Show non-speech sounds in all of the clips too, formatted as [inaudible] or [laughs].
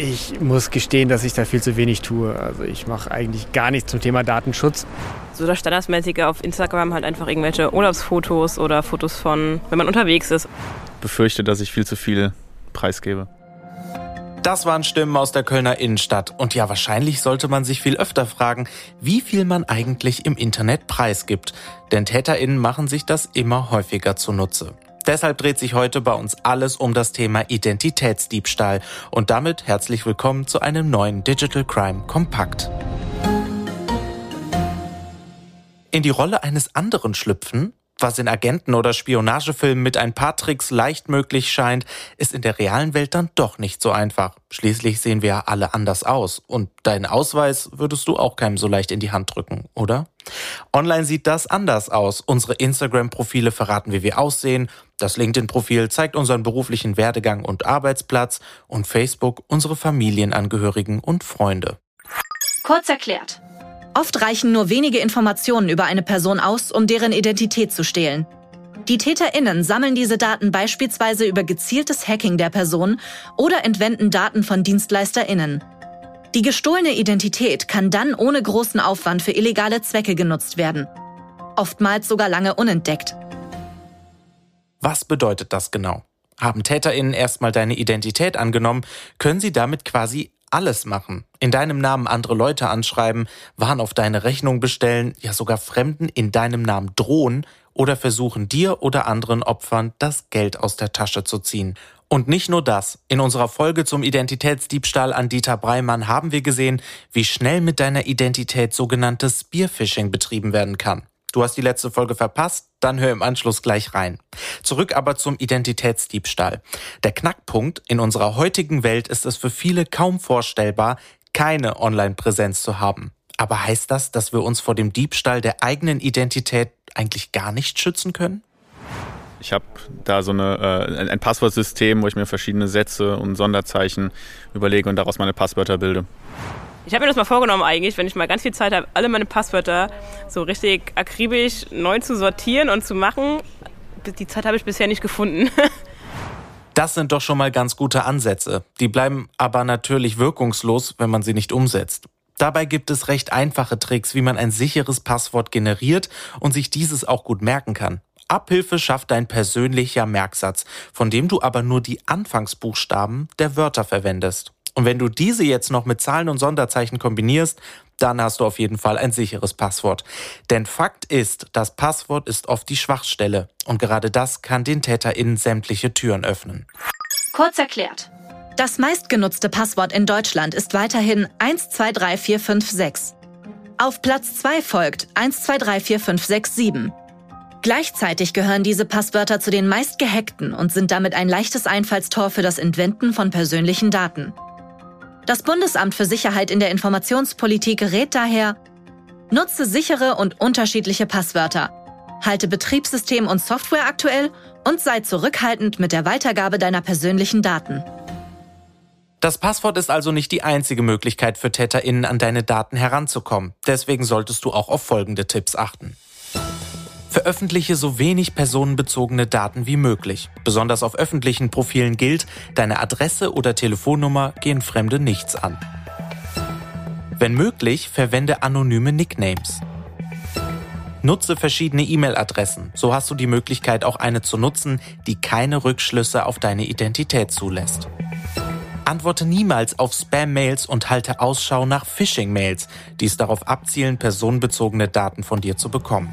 Ich muss gestehen, dass ich da viel zu wenig tue. Also ich mache eigentlich gar nichts zum Thema Datenschutz. So das Standardmäßige auf Instagram halt einfach irgendwelche Urlaubsfotos oder Fotos von, wenn man unterwegs ist. Befürchte, dass ich viel zu viel preisgebe. Das waren Stimmen aus der Kölner Innenstadt. Und ja, wahrscheinlich sollte man sich viel öfter fragen, wie viel man eigentlich im Internet preisgibt. Denn TäterInnen machen sich das immer häufiger zunutze. Deshalb dreht sich heute bei uns alles um das Thema Identitätsdiebstahl. Und damit herzlich willkommen zu einem neuen Digital Crime Kompakt. In die Rolle eines anderen schlüpfen? Was in Agenten- oder Spionagefilmen mit ein paar Tricks leicht möglich scheint, ist in der realen Welt dann doch nicht so einfach. Schließlich sehen wir ja alle anders aus. Und deinen Ausweis würdest du auch keinem so leicht in die Hand drücken, oder? Online sieht das anders aus. Unsere Instagram-Profile verraten, wie wir aussehen. Das LinkedIn-Profil zeigt unseren beruflichen Werdegang und Arbeitsplatz. Und Facebook unsere Familienangehörigen und Freunde. Kurz erklärt. Oft reichen nur wenige Informationen über eine Person aus, um deren Identität zu stehlen. Die TäterInnen sammeln diese Daten beispielsweise über gezieltes Hacking der Person oder entwenden Daten von DienstleisterInnen. Die gestohlene Identität kann dann ohne großen Aufwand für illegale Zwecke genutzt werden. Oftmals sogar lange unentdeckt. Was bedeutet das genau? Haben TäterInnen erstmal deine Identität angenommen, können sie damit quasi alles machen. In deinem Namen andere Leute anschreiben, Waren auf deine Rechnung bestellen, ja sogar Fremden in deinem Namen drohen oder versuchen dir oder anderen Opfern das Geld aus der Tasche zu ziehen. Und nicht nur das. In unserer Folge zum Identitätsdiebstahl an Dieter Breimann haben wir gesehen, wie schnell mit deiner Identität sogenanntes Spearfishing betrieben werden kann. Du hast die letzte Folge verpasst? Dann hör im Anschluss gleich rein. Zurück aber zum Identitätsdiebstahl. Der Knackpunkt in unserer heutigen Welt ist es für viele kaum vorstellbar, keine Online-Präsenz zu haben. Aber heißt das, dass wir uns vor dem Diebstahl der eigenen Identität eigentlich gar nicht schützen können? Ich habe da so eine, äh, ein Passwortsystem, wo ich mir verschiedene Sätze und Sonderzeichen überlege und daraus meine Passwörter bilde. Ich habe mir das mal vorgenommen eigentlich, wenn ich mal ganz viel Zeit habe, alle meine Passwörter so richtig akribisch neu zu sortieren und zu machen. Die Zeit habe ich bisher nicht gefunden. [laughs] Das sind doch schon mal ganz gute Ansätze. Die bleiben aber natürlich wirkungslos, wenn man sie nicht umsetzt. Dabei gibt es recht einfache Tricks, wie man ein sicheres Passwort generiert und sich dieses auch gut merken kann. Abhilfe schafft dein persönlicher Merksatz, von dem du aber nur die Anfangsbuchstaben der Wörter verwendest. Und wenn du diese jetzt noch mit Zahlen und Sonderzeichen kombinierst, dann hast du auf jeden Fall ein sicheres Passwort. Denn Fakt ist, das Passwort ist oft die Schwachstelle. Und gerade das kann den TäterInnen sämtliche Türen öffnen. Kurz erklärt. Das meistgenutzte Passwort in Deutschland ist weiterhin 123456. Auf Platz 2 folgt 12345667. Gleichzeitig gehören diese Passwörter zu den meistgehackten und sind damit ein leichtes Einfallstor für das Entwenden von persönlichen Daten. Das Bundesamt für Sicherheit in der Informationspolitik rät daher, nutze sichere und unterschiedliche Passwörter, halte Betriebssystem und Software aktuell und sei zurückhaltend mit der Weitergabe deiner persönlichen Daten. Das Passwort ist also nicht die einzige Möglichkeit für TäterInnen an deine Daten heranzukommen. Deswegen solltest du auch auf folgende Tipps achten. Veröffentliche so wenig personenbezogene Daten wie möglich. Besonders auf öffentlichen Profilen gilt, deine Adresse oder Telefonnummer gehen Fremde nichts an. Wenn möglich, verwende anonyme Nicknames. Nutze verschiedene E-Mail-Adressen, so hast du die Möglichkeit, auch eine zu nutzen, die keine Rückschlüsse auf deine Identität zulässt. Antworte niemals auf Spam-Mails und halte Ausschau nach Phishing-Mails, die es darauf abzielen, personenbezogene Daten von dir zu bekommen.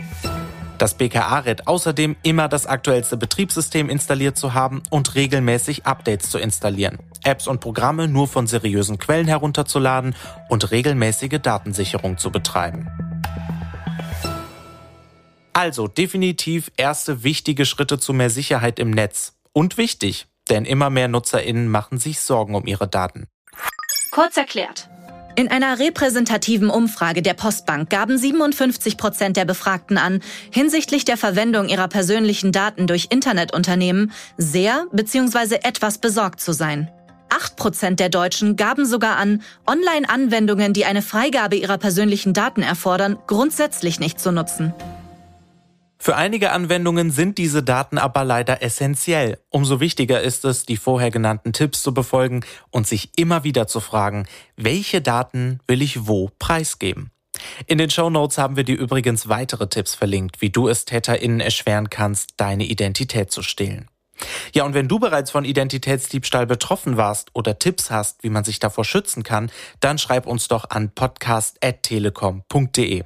Das BKA rät außerdem immer das aktuellste Betriebssystem installiert zu haben und regelmäßig Updates zu installieren, Apps und Programme nur von seriösen Quellen herunterzuladen und regelmäßige Datensicherung zu betreiben. Also definitiv erste wichtige Schritte zu mehr Sicherheit im Netz. Und wichtig, denn immer mehr Nutzerinnen machen sich Sorgen um ihre Daten. Kurz erklärt. In einer repräsentativen Umfrage der Postbank gaben 57 Prozent der Befragten an, hinsichtlich der Verwendung ihrer persönlichen Daten durch Internetunternehmen sehr bzw. etwas besorgt zu sein. 8 Prozent der Deutschen gaben sogar an, Online-Anwendungen, die eine Freigabe ihrer persönlichen Daten erfordern, grundsätzlich nicht zu nutzen. Für einige Anwendungen sind diese Daten aber leider essentiell. Umso wichtiger ist es, die vorher genannten Tipps zu befolgen und sich immer wieder zu fragen, welche Daten will ich wo preisgeben? In den Show Notes haben wir dir übrigens weitere Tipps verlinkt, wie du es TäterInnen erschweren kannst, deine Identität zu stehlen. Ja, und wenn du bereits von Identitätsdiebstahl betroffen warst oder Tipps hast, wie man sich davor schützen kann, dann schreib uns doch an podcast.telekom.de.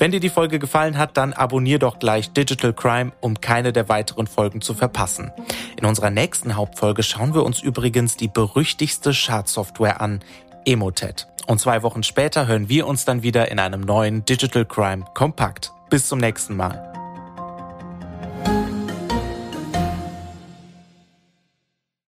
Wenn dir die Folge gefallen hat, dann abonnier doch gleich Digital Crime, um keine der weiteren Folgen zu verpassen. In unserer nächsten Hauptfolge schauen wir uns übrigens die berüchtigste Schadsoftware an, Emotet. Und zwei Wochen später hören wir uns dann wieder in einem neuen Digital Crime Kompakt. Bis zum nächsten Mal.